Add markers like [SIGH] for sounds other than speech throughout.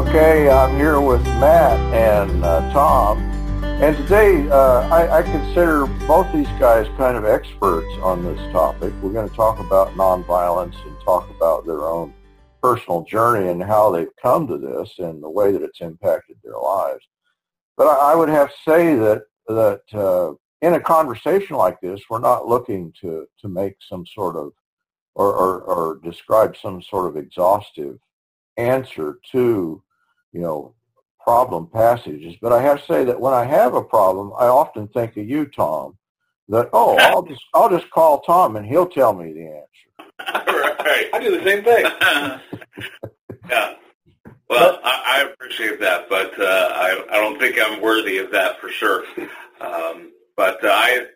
Okay, I'm here with Matt and uh, Tom. And today, uh, I, I, consider both these guys kind of experts on this topic. We're going to talk about nonviolence and talk about their own personal journey and how they've come to this and the way that it's impacted their lives. But I, I would have to say that that uh, in a conversation like this, we're not looking to to make some sort of or, or, or describe some sort of exhaustive answer to, you know, problem passages. But I have to say that when I have a problem, I often think of you, Tom. That oh, I'll just I'll just call Tom and he'll tell me the answer. right. I do the same thing. [LAUGHS] yeah. Well, I, I appreciate that, but uh, I, I don't think I'm worthy of that for sure. Um, but uh, I,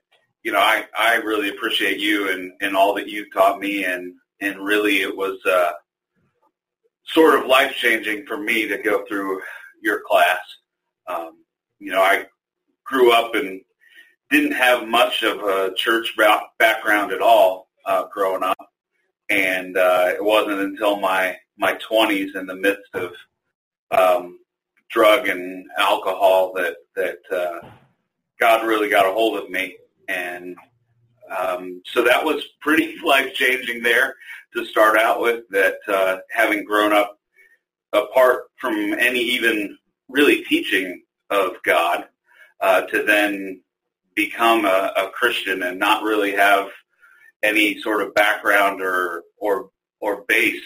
you know, I, I really appreciate you and, and all that you taught me, and and really it was uh, sort of life changing for me to go through your class. Um, you know, I grew up and didn't have much of a church background at all uh, growing up, and uh, it wasn't until my my twenties, in the midst of um, drug and alcohol, that that uh, God really got a hold of me, and um, so that was pretty [LAUGHS] life changing there to start out with. That uh, having grown up apart from any even really teaching of God, uh, to then become a, a Christian and not really have any sort of background or or or base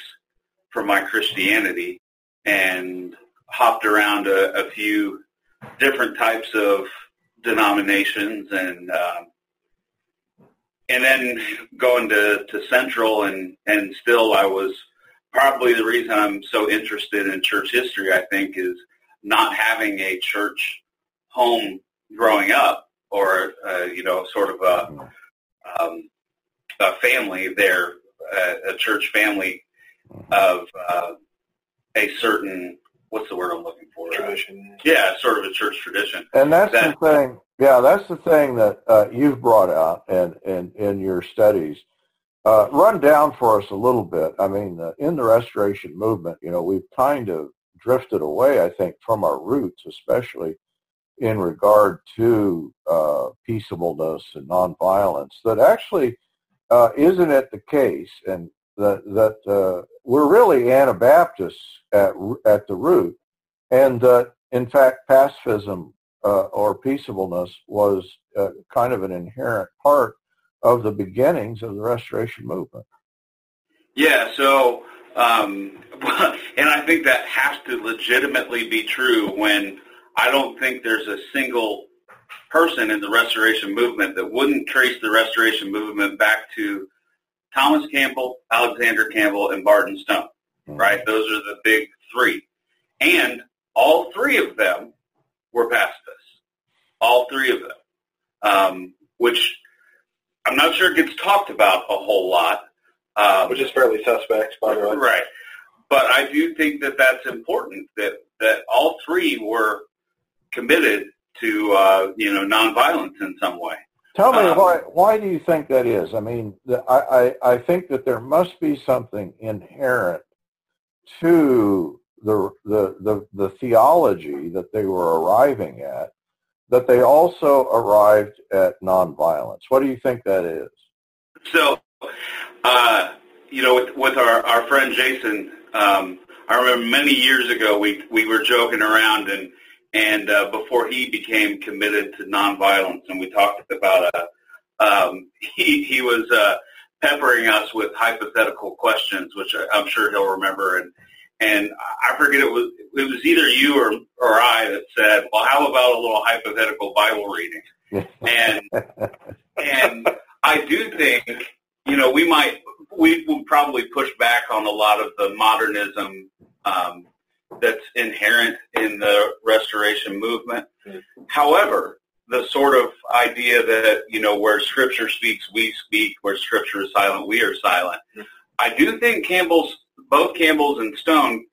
for my Christianity, and hopped around a, a few different types of denominations and um, and then going to, to Central and, and still I was probably the reason I'm so interested in church history, I think, is not having a church home growing up or, uh, you know, sort of a, um, a family there, a, a church family of uh, a certain what's the word I'm looking for? Tradition. Yeah, sort of a church tradition. And that's that, the thing. Yeah, that's the thing that uh, you've brought out and in, in, in your studies. Uh, run down for us a little bit. I mean, uh, in the restoration movement, you know, we've kind of drifted away, I think, from our roots, especially in regard to uh, peaceableness and nonviolence. That actually uh, isn't it the case, and that that uh, we're really Anabaptists at at the root, and that in fact pacifism uh, or peaceableness was uh, kind of an inherent part of the beginnings of the Restoration movement. Yeah. So, um, [LAUGHS] and I think that has to legitimately be true when I don't think there's a single person in the Restoration movement that wouldn't trace the Restoration movement back to Thomas Campbell, Alexander Campbell, and Barton Stone, mm-hmm. right? Those are the big three. And all three of them were pacifists. All three of them. Um, which I'm not sure gets talked about a whole lot. Um, which is fairly suspect, by the way. Right. But I do think that that's important, that, that all three were committed to, uh, you know, nonviolence in some way. Tell me um, why. Why do you think that is? I mean, the, I, I I think that there must be something inherent to the the the, the theology that they were arriving at that they also arrived at nonviolence. What do you think that is? So, uh, you know, with, with our, our friend Jason, um, I remember many years ago we we were joking around and and uh, before he became committed to nonviolence, and we talked about a, uh, um, he he was uh, peppering us with hypothetical questions, which I'm sure he'll remember, and and I forget it was it was either you or or I that said, well, how about a little hypothetical Bible reading? and and I do think you know we might we will probably push back on a lot of the modernism um, that's inherent in the restoration movement. Mm-hmm. However, the sort of idea that, you know, where scripture speaks, we speak, where scripture is silent, we are silent. Mm-hmm. I do think Campbell's, both Campbell's and Stone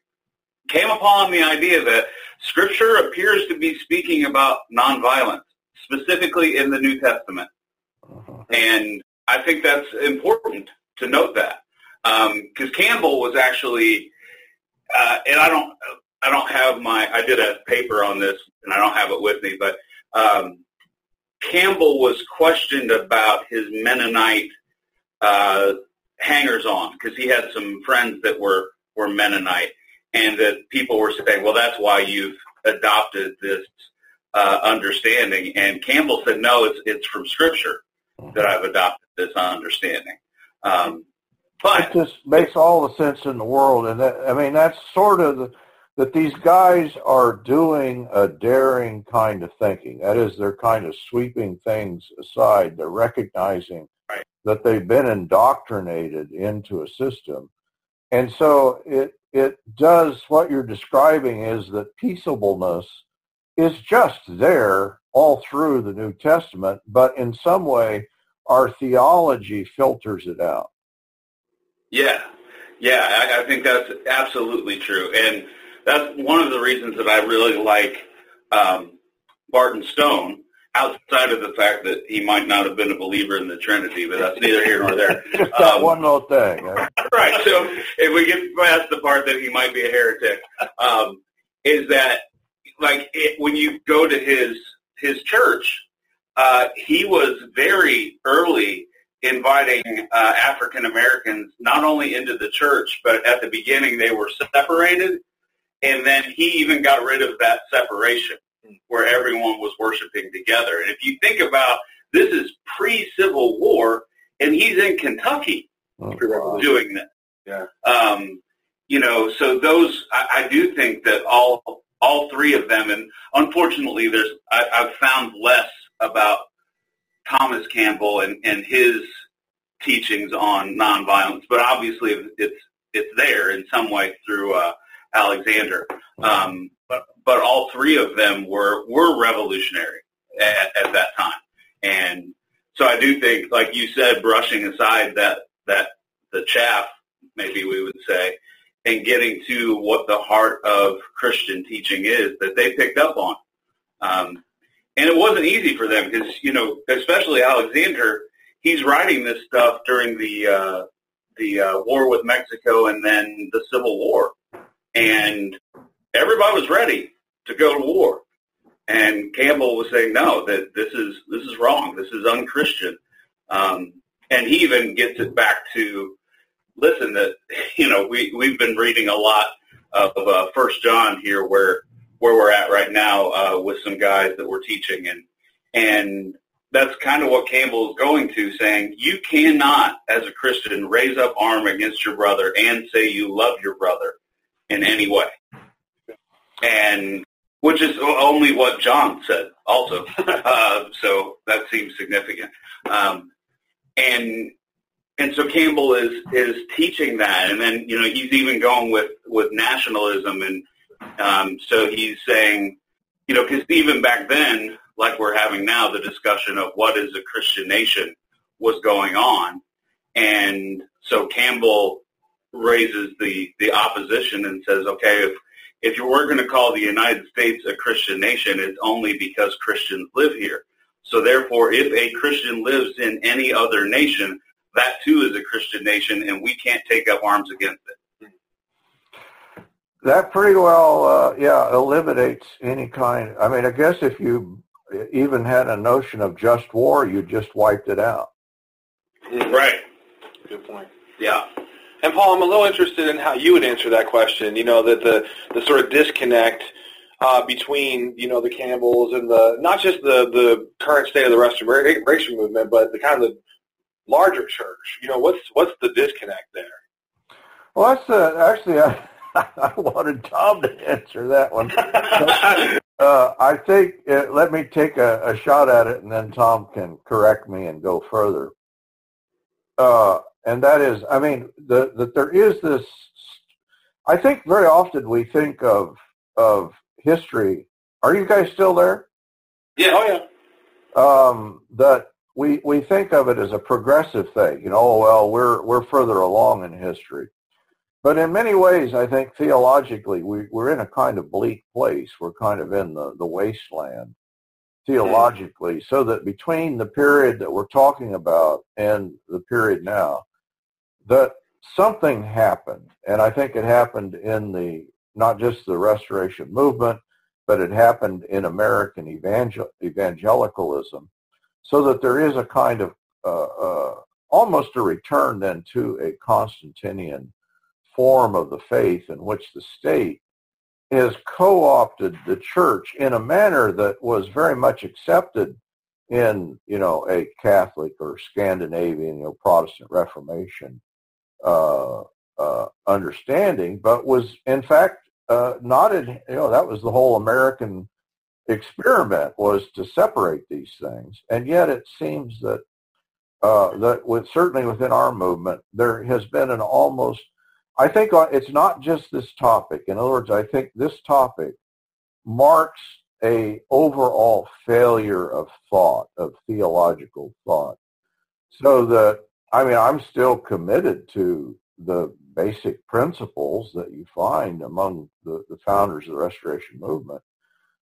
came upon the idea that scripture appears to be speaking about nonviolence, specifically in the New Testament. Uh-huh. And I think that's important to note that. Because um, Campbell was actually uh, and I don't, I don't have my I did a paper on this and I don't have it with me, but um, Campbell was questioned about his Mennonite uh, hangers on because he had some friends that were were Mennonite, and that people were saying, "Well, that's why you've adopted this uh, understanding." And Campbell said, "No, it's it's from Scripture that I've adopted this understanding." Um, but it just makes all the sense in the world, and that, I mean that's sort of the, that these guys are doing a daring kind of thinking. That is, they're kind of sweeping things aside. They're recognizing right. that they've been indoctrinated into a system, and so it it does what you're describing is that peaceableness is just there all through the New Testament, but in some way our theology filters it out. Yeah, yeah, I, I think that's absolutely true, and that's one of the reasons that I really like um, Barton Stone. Outside of the fact that he might not have been a believer in the Trinity, but that's neither here nor there. [LAUGHS] Just that um, one little thing. [LAUGHS] right. So if we get past the part that he might be a heretic, um, is that like it, when you go to his his church, uh, he was very early inviting uh, African Americans not only into the church, but at the beginning they were separated, and then he even got rid of that separation where everyone was worshiping together. And if you think about this is pre-Civil War, and he's in Kentucky oh, doing this. Yeah. Um, you know, so those I, I do think that all all three of them, and unfortunately, there's I, I've found less about Thomas Campbell and, and his teachings on nonviolence, but obviously it's it's there in some way through uh, Alexander. Um, but but all three of them were were revolutionary at, at that time, and so I do think, like you said, brushing aside that that the chaff, maybe we would say, and getting to what the heart of Christian teaching is that they picked up on. Um, and it wasn't easy for them because you know, especially Alexander, he's writing this stuff during the uh, the uh, war with Mexico and then the Civil War, and everybody was ready to go to war. And Campbell was saying, no, that this is this is wrong. This is unchristian. Um, and he even gets it back to listen that [LAUGHS] you know we we've been reading a lot of uh, First John here, where where we're at right now uh, with some guys that we're teaching, and and that's kind of what Campbell is going to, saying you cannot, as a Christian, raise up arm against your brother and say you love your brother in any way, and which is only what John said also. [LAUGHS] uh, so that seems significant, um, and and so Campbell is is teaching that, and then you know he's even going with with nationalism and um, so he's saying, you know, because even back then, like we're having now, the discussion of what is a Christian nation was going on. And so Campbell raises the, the opposition and says, okay, if, if you were going to call the United States a Christian nation, it's only because Christians live here. So therefore, if a Christian lives in any other nation, that too is a Christian nation, and we can't take up arms against it that pretty well, uh, yeah, eliminates any kind. I mean, I guess if you even had a notion of just war, you just wiped it out. Right. Good point. Yeah. And Paul, I'm a little interested in how you would answer that question. You know, that the the sort of disconnect uh, between you know the Campbells and the not just the the current state of the restoration movement, but the kind of the larger church. You know, what's what's the disconnect there? Well, that's uh, actually. I, [LAUGHS] I wanted Tom to answer that one. uh, I think, uh, let me take a, a, shot at it and then Tom can correct me and go further. Uh, and that is, I mean, the, that there is this, I think very often we think of, of history. Are you guys still there? Yeah. Oh, yeah. Um, that we, we think of it as a progressive thing. You know, oh, well, we're, we're further along in history. But in many ways, I think theologically, we, we're in a kind of bleak place. We're kind of in the, the wasteland theologically, so that between the period that we're talking about and the period now, that something happened. And I think it happened in the not just the Restoration movement, but it happened in American evangel- evangelicalism, so that there is a kind of uh, uh, almost a return then to a Constantinian form of the faith in which the state has co-opted the church in a manner that was very much accepted in, you know, a Catholic or Scandinavian, you know, Protestant Reformation uh, uh, understanding, but was in fact uh, not in, you know, that was the whole American experiment was to separate these things. And yet it seems that, uh, that with, certainly within our movement, there has been an almost, I think uh, it's not just this topic. In other words, I think this topic marks a overall failure of thought, of theological thought. So that, I mean, I'm still committed to the basic principles that you find among the, the founders of the Restoration Movement.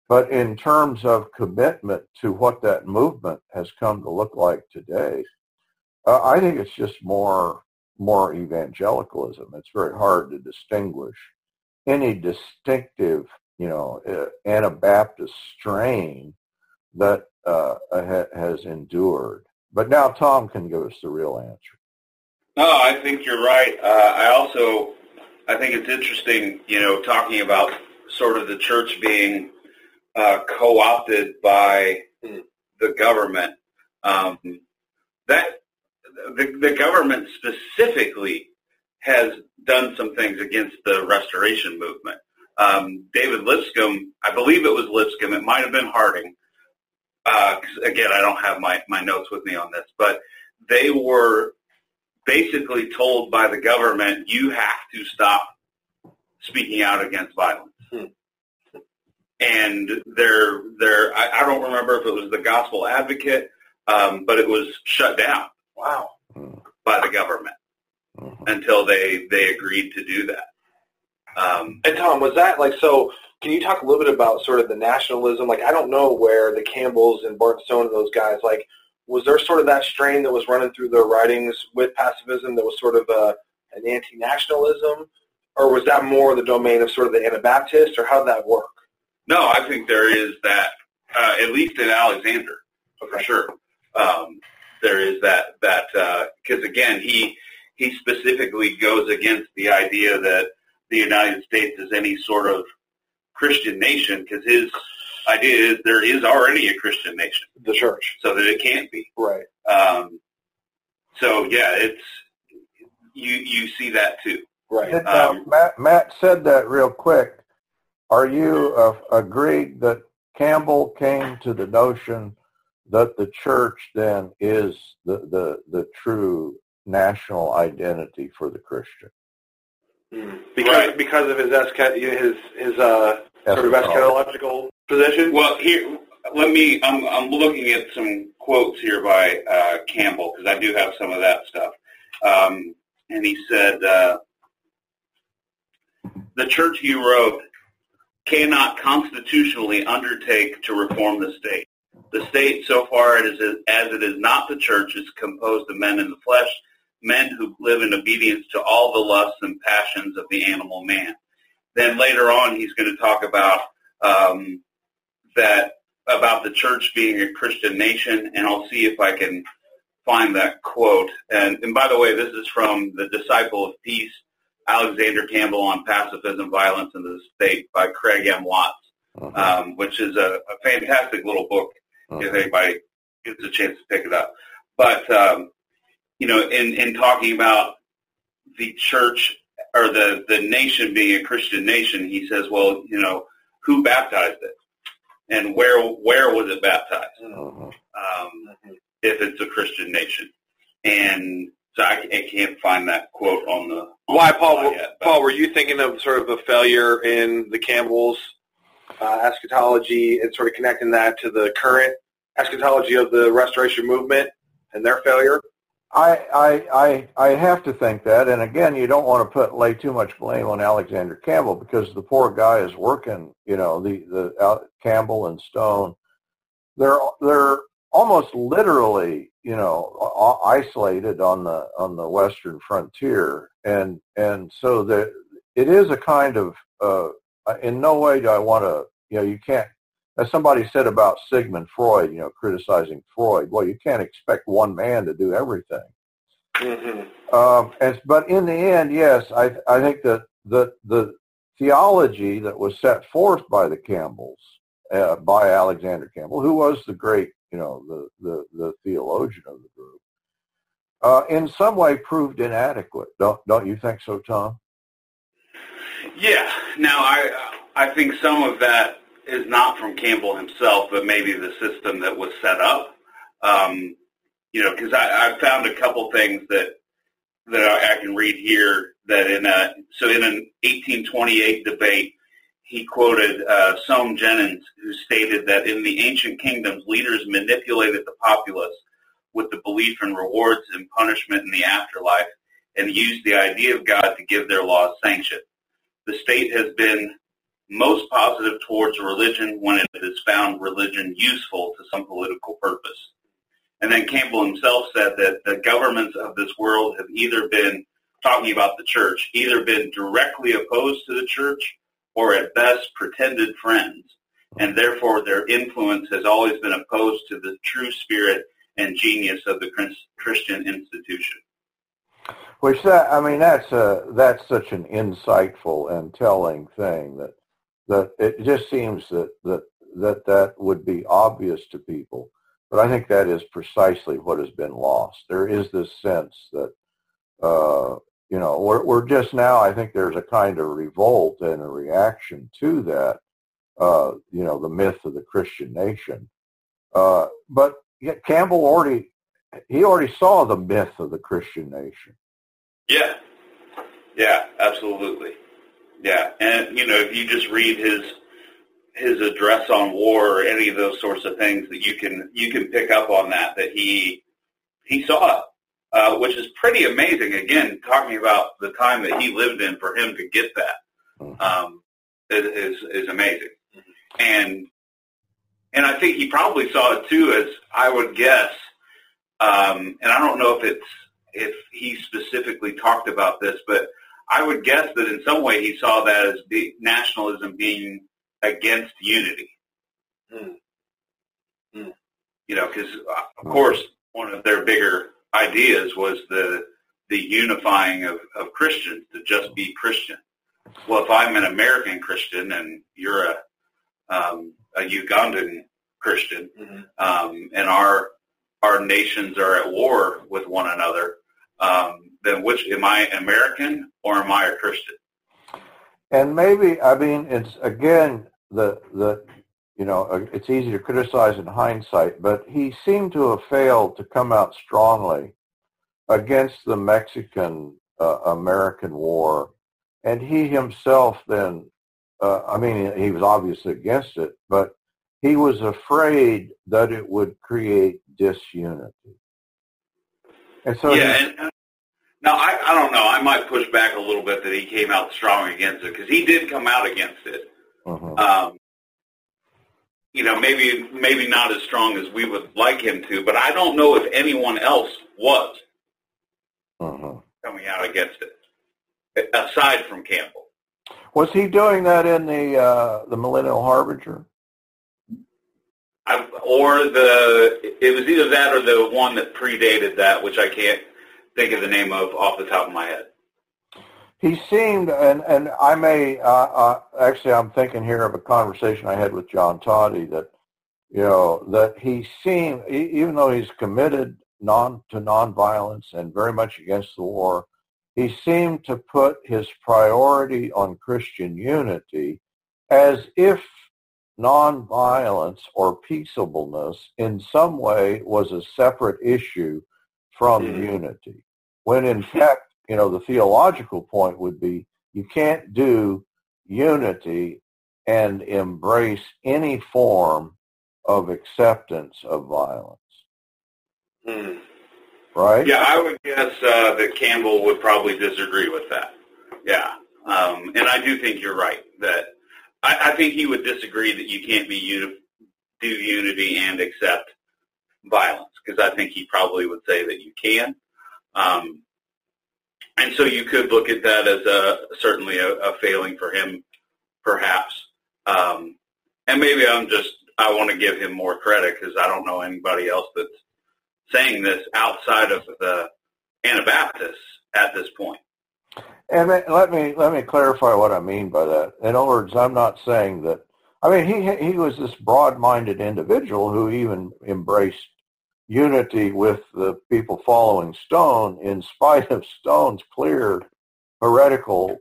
But in terms of commitment to what that movement has come to look like today, uh, I think it's just more more evangelicalism. It's very hard to distinguish any distinctive, you know, uh, Anabaptist strain that uh, ha- has endured. But now Tom can give us the real answer. No, I think you're right. Uh, I also, I think it's interesting, you know, talking about sort of the church being uh, co-opted by the government. Um, that the, the government specifically has done some things against the restoration movement. Um, David Lipscomb, I believe it was Lipscomb. It might have been Harding. Uh, again, I don't have my, my notes with me on this, but they were basically told by the government, you have to stop speaking out against violence. Hmm. And they're, they're, I, I, don't remember if it was the Gospel Advocate, um, but it was shut down. Wow. By the government mm-hmm. until they, they agreed to do that. Um, and Tom, was that like, so can you talk a little bit about sort of the nationalism? Like, I don't know where the Campbells and Barton Stone and those guys, like, was there sort of that strain that was running through their writings with pacifism that was sort of a, an anti-nationalism, or was that more the domain of sort of the Anabaptist, or how did that work? No, I think there is that, uh, at least in Alexander, okay. for sure. Um, there is that that because uh, again, he he specifically goes against the idea that the United States is any sort of Christian nation because his idea is there is already a Christian nation, the church, so that it can't be right. Um, so yeah, it's you you see that too. Right. Um, Matt, Matt said that real quick. Are you uh, agreed that Campbell came to the notion that the church then is the, the, the true national identity for the Christian? Mm. Because right. because of his his his uh, sort of eschatological position? Well, here, let me, I'm, I'm looking at some quotes here by uh, Campbell because I do have some of that stuff. Um, and he said, uh, the church he wrote cannot constitutionally undertake to reform the state. The state, so far as it is not the church, is composed of men in the flesh, men who live in obedience to all the lusts and passions of the animal man. Then later on, he's going to talk about um, that about the church being a Christian nation, and I'll see if I can find that quote. And, and by the way, this is from the Disciple of Peace, Alexander Campbell on Pacifism, Violence, and the State by Craig M. Watts, uh-huh. um, which is a, a, fantastic little book uh-huh. if anybody gets a chance to pick it up. But, um, you know, in, in talking about the church or the, the nation being a Christian nation, he says, well, you know, who baptized it? and where where was it baptized? Uh-huh. Um, if it's a Christian nation, and so I, I, can't find that quote on the. On Why, Paul? Yet, Paul, were you thinking of sort of a failure in the Campbells' uh, eschatology and sort of connecting that to the current eschatology of the Restoration movement and their failure? I, I, I, I have to think that, and again, you don't want to put lay too much blame on Alexander Campbell because the poor guy is working. You know, the the uh, Campbell and Stone, they're they're almost literally, you know, isolated on the on the western frontier, and and so that it is a kind of uh, in no way do I want to, you know, you can't, as somebody said about Sigmund Freud, you know, criticizing Freud, well, you can't expect one man to do everything. Mm-hmm. Um, and, but in the end, yes, I, I think that the, the theology that was set forth by the Campbells, uh, by Alexander Campbell, who was the great, you know, the, the, the theologian of the group, uh, in some way proved inadequate. Don't, don't you think so, Tom? Yeah. Now, I, I think some of that is not from Campbell himself, but maybe the system that was set up. Um, you know, because I, I found a couple things that that I, I can read here. That in a so in an 1828 debate, he quoted uh, Soame Jenyns, who stated that in the ancient kingdoms, leaders manipulated the populace with the belief in rewards and punishment in the afterlife, and used the idea of God to give their laws sanction. The state has been most positive towards religion when it has found religion useful to some political purpose. And then Campbell himself said that the governments of this world have either been, talking about the church, either been directly opposed to the church or at best pretended friends. And therefore their influence has always been opposed to the true spirit and genius of the Christian institution. Which that I mean that's a that's such an insightful and telling thing that that it just seems that that that that would be obvious to people but I think that is precisely what has been lost. There is this sense that, uh, you know, we're, we're just now, I think there's a kind of revolt and a reaction to that, uh, you know, the myth of the Christian nation. Uh, but yet Campbell already, he already saw the myth of the Christian nation. Yeah. Yeah, absolutely. Yeah. And, you know, if you just read his his address on war or any of those sorts of things that you can you can pick up on that that he he saw uh, which is pretty amazing. Again, talking about the time that he lived in for him to get that mm-hmm. um, is, is amazing, and and I think he probably saw it too, as I would guess. Um, and I don't know if it's if he specifically talked about this, but I would guess that in some way he saw that as the nationalism being against unity. Mm. Mm. You know, because uh, of course one of their bigger ideas was the the unifying of, of Christians to just be Christian. Well, if I'm an American Christian and you're a um, a Ugandan Christian, mm-hmm. um, and our our nations are at war with one another, um, then which am I American or am I a Christian? And maybe I mean it's again the the you know uh, it's easy to criticize in hindsight, but he seemed to have failed to come out strongly against the Mexican uh, American War, and he himself then uh, I mean he was obviously against it, but he was afraid that it would create disunity. And so yeah, he, and, uh, now I, I don't know. I might push back a little bit that he came out strong against it because he did come out against it. Uh-huh. Um, you know, maybe maybe not as strong as we would like him to, but I don't know if anyone else was uh-huh. coming out against it, aside from Campbell. Was he doing that in the uh, the Millennial Harbinger? I, or the it was either that or the one that predated that, which I can't think of the name of off the top of my head. He seemed, and and I may uh, uh, actually, I'm thinking here of a conversation I had with John Toddy that you know that he seemed, even though he's committed non to nonviolence and very much against the war, he seemed to put his priority on Christian unity, as if nonviolence or peaceableness in some way was a separate issue from mm-hmm. unity, when in fact you know, the theological point would be you can't do unity and embrace any form of acceptance of violence. Hmm. Right? Yeah, I would guess uh, that Campbell would probably disagree with that. Yeah. Um, and I do think you're right that I, I think he would disagree that you can't be uni- do unity and accept violence because I think he probably would say that you can. Um, and so you could look at that as a certainly a, a failing for him perhaps. Um, and maybe I'm just I want to give him more credit because I don't know anybody else that's saying this outside of the Anabaptists at this point. And let me let me clarify what I mean by that. In other words, I'm not saying that. I mean, he he was this broad-minded individual who even embraced unity with the people following Stone, in spite of Stone's clear heretical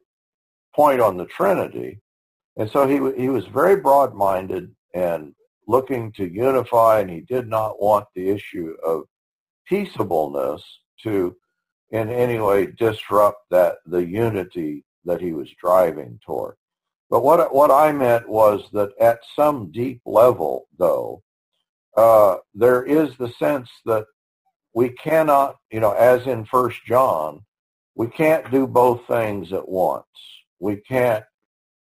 point on the Trinity. And so he he was very broad-minded and looking to unify, and he did not want the issue of peaceableness to in any way disrupt that the unity that he was driving toward. But what what I meant was that at some deep level, though, uh, there is the sense that we cannot, you know, as in First John, we can't do both things at once. We can't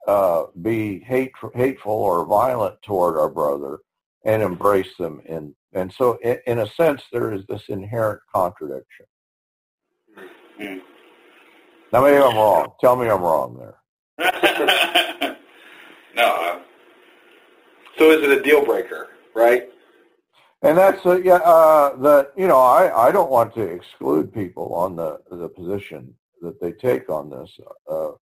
uh, be hate, hateful or violent toward our brother and embrace them. In, and so, in, in a sense, there is this inherent contradiction. Mm. Now, maybe I'm wrong. Tell me I'm wrong there. [LAUGHS] no. Uh, so is it a deal breaker, right? And that's uh, yeah. Uh, that you know, I I don't want to exclude people on the the position that they take on this, uh,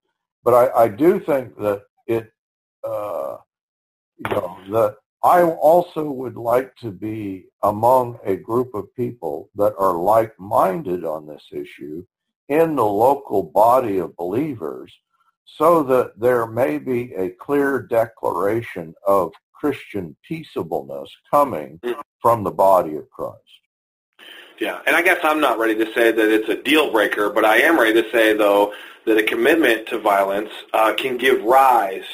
but I I do think that it uh, you know that I also would like to be among a group of people that are like-minded on this issue in the local body of believers so that there may be a clear declaration of Christian peaceableness coming from the body of Christ. Yeah, and I guess I'm not ready to say that it's a deal breaker, but I am ready to say, though, that a commitment to violence uh, can give rise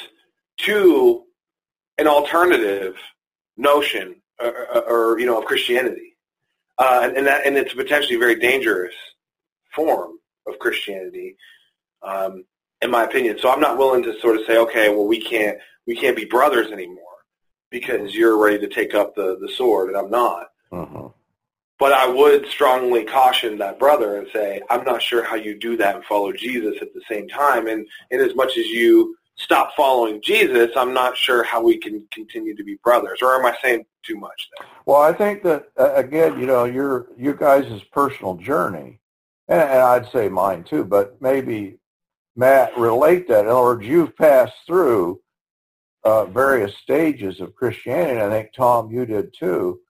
to an alternative notion or, uh, uh, or you know of Christianity, uh, and, and, that and it's potentially a very dangerous form of Christianity, um, in my opinion. So I'm not willing to sort of say, okay, well, we can't we can't be brothers anymore because you're ready to take up the the sword and I'm not. Uh-huh. But I would strongly caution that brother and say, I'm not sure how you do that and follow Jesus at the same time. And in as much as you stop following Jesus, I'm not sure how we can continue to be brothers. Or am I saying too much there? Well, I think that uh, again, you know, your you guys' personal journey and, and I'd say mine too, but maybe Matt relate that. In other words, you've passed through uh, various stages of Christianity. I think Tom, you did too,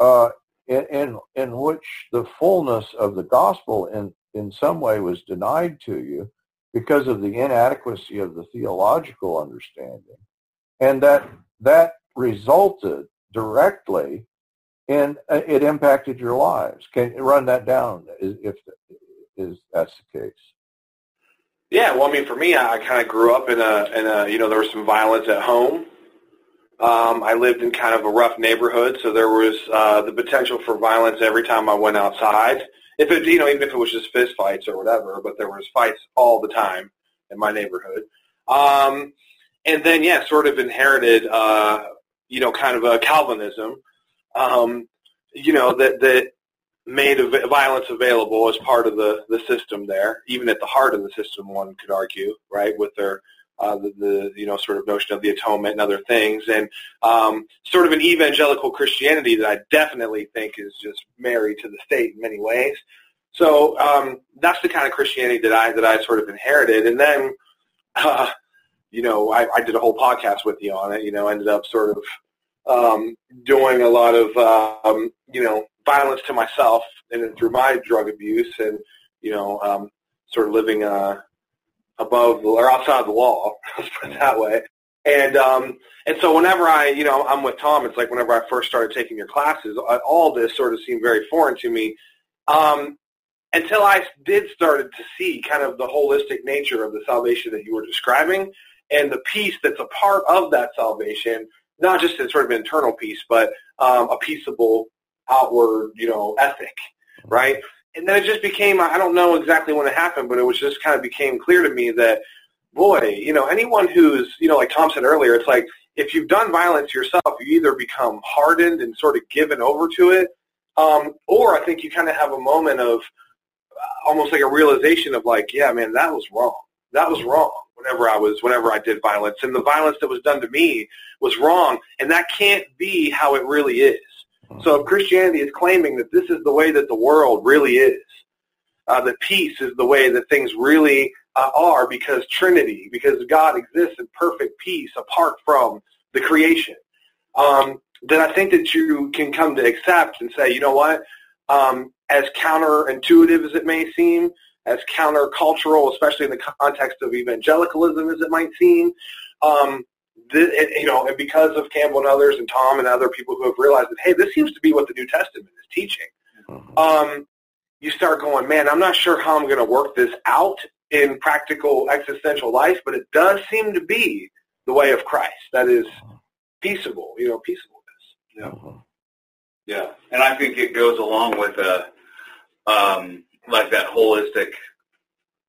uh, in, in in which the fullness of the gospel in in some way was denied to you because of the inadequacy of the theological understanding, and that that resulted directly in uh, it impacted your lives. Can you run that down if is that's the case. Yeah, well, I mean, for me, I kind of grew up in a, in a, you know, there was some violence at home. Um, I lived in kind of a rough neighborhood, so there was uh, the potential for violence every time I went outside. If it, you know, even if it was just fist fights or whatever, but there was fights all the time in my neighborhood. Um, and then, yeah, sort of inherited, uh, you know, kind of a Calvinism, um, you know, that that made violence available as part of the, the system there, even at the heart of the system, one could argue, right, with their uh, the, the you know sort of notion of the atonement and other things, and um, sort of an evangelical Christianity that I definitely think is just married to the state in many ways. So um, that's the kind of Christianity that I that I sort of inherited, and then uh, you know I, I did a whole podcast with you on it. You know, ended up sort of um, doing a lot of um, you know violence to myself and through my drug abuse and you know um, sort of living uh, above or outside the law. [LAUGHS] Let's put it that way. And um, and so whenever I you know I'm with Tom, it's like whenever I first started taking your classes, all this sort of seemed very foreign to me. Um, until I did started to see kind of the holistic nature of the salvation that you were describing and the peace that's a part of that salvation, not just a sort of internal peace, but um, a peaceable outward, you know, ethic, right? And then it just became, I don't know exactly when it happened, but it was just kind of became clear to me that, boy, you know, anyone who's, you know, like Tom said earlier, it's like if you've done violence yourself, you either become hardened and sort of given over to it, um, or I think you kind of have a moment of uh, almost like a realization of like, yeah, man, that was wrong. That was wrong. whenever I was whenever I did violence, and the violence that was done to me was wrong, and that can't be how it really is. So if Christianity is claiming that this is the way that the world really is, uh, that peace is the way that things really uh, are because Trinity, because God exists in perfect peace apart from the creation, um, then I think that you can come to accept and say, you know what, um, as counterintuitive as it may seem, as countercultural, especially in the context of evangelicalism as it might seem, um, this, you know, and because of Campbell and others and Tom and other people who have realized that, hey, this seems to be what the New Testament is teaching. Mm-hmm. Um, you start going, man, I'm not sure how I'm going to work this out in practical existential life, but it does seem to be the way of Christ. That is peaceable, you know, peaceableness. Yeah. Mm-hmm. Yeah, and I think it goes along with a um, like that holistic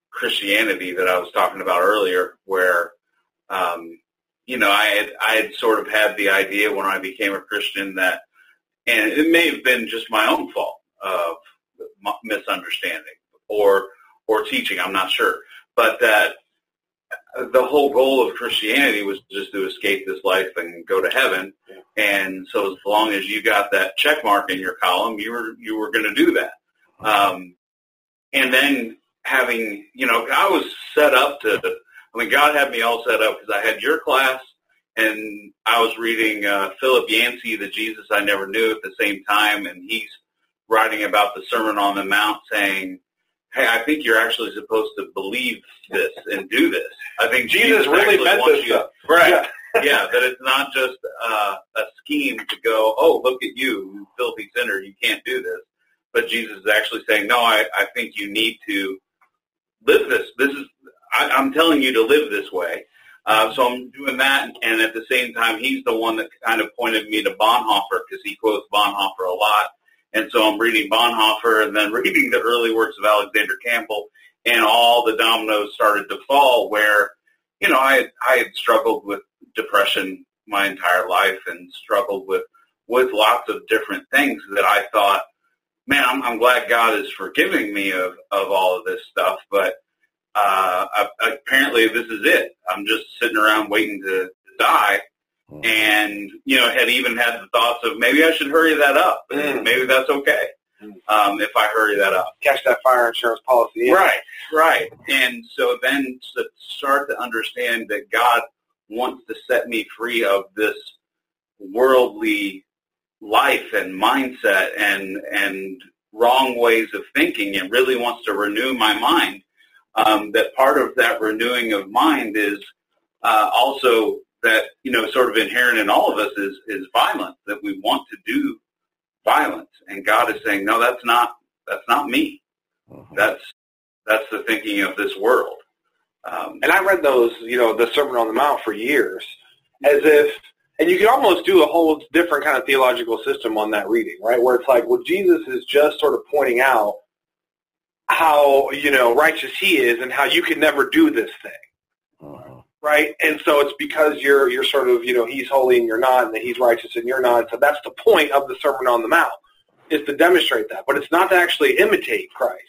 Christianity that I was talking about earlier, where um, you know, I had I had sort of had the idea when I became a Christian that, and it may have been just my own fault of misunderstanding or or teaching. I'm not sure, but that the whole goal of Christianity was just to escape this life and go to heaven. And so, as long as you got that check mark in your column, you were you were going to do that. Um, and then having, you know, I was set up to I mean, God had me all set up because I had your class and I was reading uh, Philip Yancey, The Jesus I Never Knew at the same time, and he's writing about the Sermon on the Mount saying, hey, I think you're actually supposed to believe this and do this. [LAUGHS] I think Jesus, Jesus really meant this you, stuff. Right. Yeah. [LAUGHS] yeah, that it's not just uh, a scheme to go, oh, look at you, you filthy sinner, you can't do this. But Jesus is actually saying, no, I, I think you need to live this. This is I, I'm telling you to live this way. Uh, so I'm doing that, and at the same time, he's the one that kind of pointed me to Bonhoeffer because he quotes Bonhoeffer a lot. And so I'm reading Bonhoeffer and then [LAUGHS] reading the early works of Alexander Campbell, and all the dominoes started to fall. Where, you know, I had, I had struggled with depression my entire life and struggled with with lots of different things that I thought, man, I'm, I'm glad God is forgiving me of of all of this stuff, but uh, apparently this is it. I'm just sitting around waiting to, to die. Mm. And, you know, had even had the thoughts of maybe I should hurry that up. Mm. Maybe that's okay mm. um, if I hurry that up. Catch that fire insurance policy. In. Right, right. And so then to start to understand that God wants to set me free of this worldly life and mindset and and wrong ways of thinking and really wants to renew my mind um, that part of that renewing of mind is uh, also that you know sort of inherent in all of us is is violence that we want to do violence. And God is saying no that's not that's not me. Mm-hmm. that's that's the thinking of this world. Um, and I read those you know the Sermon on the Mount for years as if and you can almost do a whole different kind of theological system on that reading right? Where it's like well Jesus is just sort of pointing out how you know righteous he is and how you can never do this thing uh-huh. right and so it's because you're you're sort of you know he's holy and you're not and that he's righteous and you're not so that's the point of the sermon on the mount is to demonstrate that but it's not to actually imitate christ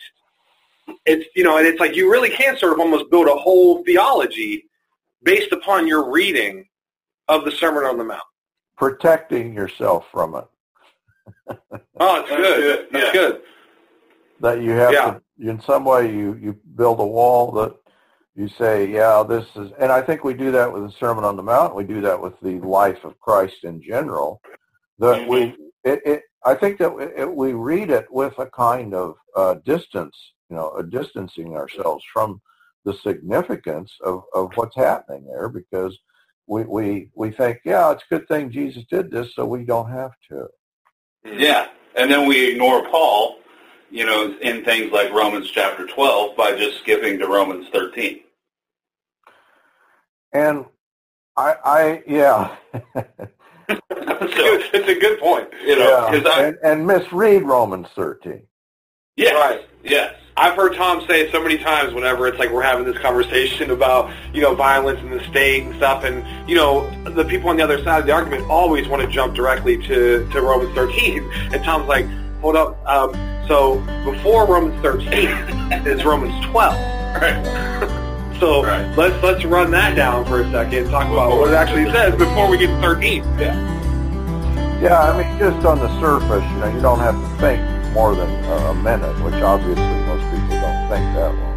it's you know and it's like you really can sort of almost build a whole theology based upon your reading of the sermon on the mount protecting yourself from it oh it's good. good. that's yeah. good that you have yeah. to in some way you, you build a wall that you say, yeah, this is, and I think we do that with the Sermon on the Mount. We do that with the life of Christ in general. That mm-hmm. we, it, it, I think that it, we read it with a kind of uh, distance, you know, a distancing ourselves from the significance of, of what's happening there because we, we, we think, yeah, it's a good thing Jesus did this so we don't have to. Yeah. And then we ignore Paul you know, in things like Romans chapter 12 by just skipping to Romans 13. And I, I yeah. [LAUGHS] so, it's, a good point. You know, yeah. I, and, and misread Romans 13. Yeah, right. Yes. I've heard Tom say so many times whenever it's like we're having this conversation about, you know, violence in the state and stuff and, you know, the people on the other side of the argument always want to jump directly to, to Romans 13. And Tom's like, hold up. Um, so before Romans 13 [LAUGHS] is Romans 12. Right. [LAUGHS] So Right. let's let's run that down for a second and talk about what it actually says before we get to 13. Yeah. Yeah, I mean, just on the surface, you know, you don't have to think more than uh, a minute, which obviously most people don't think that long.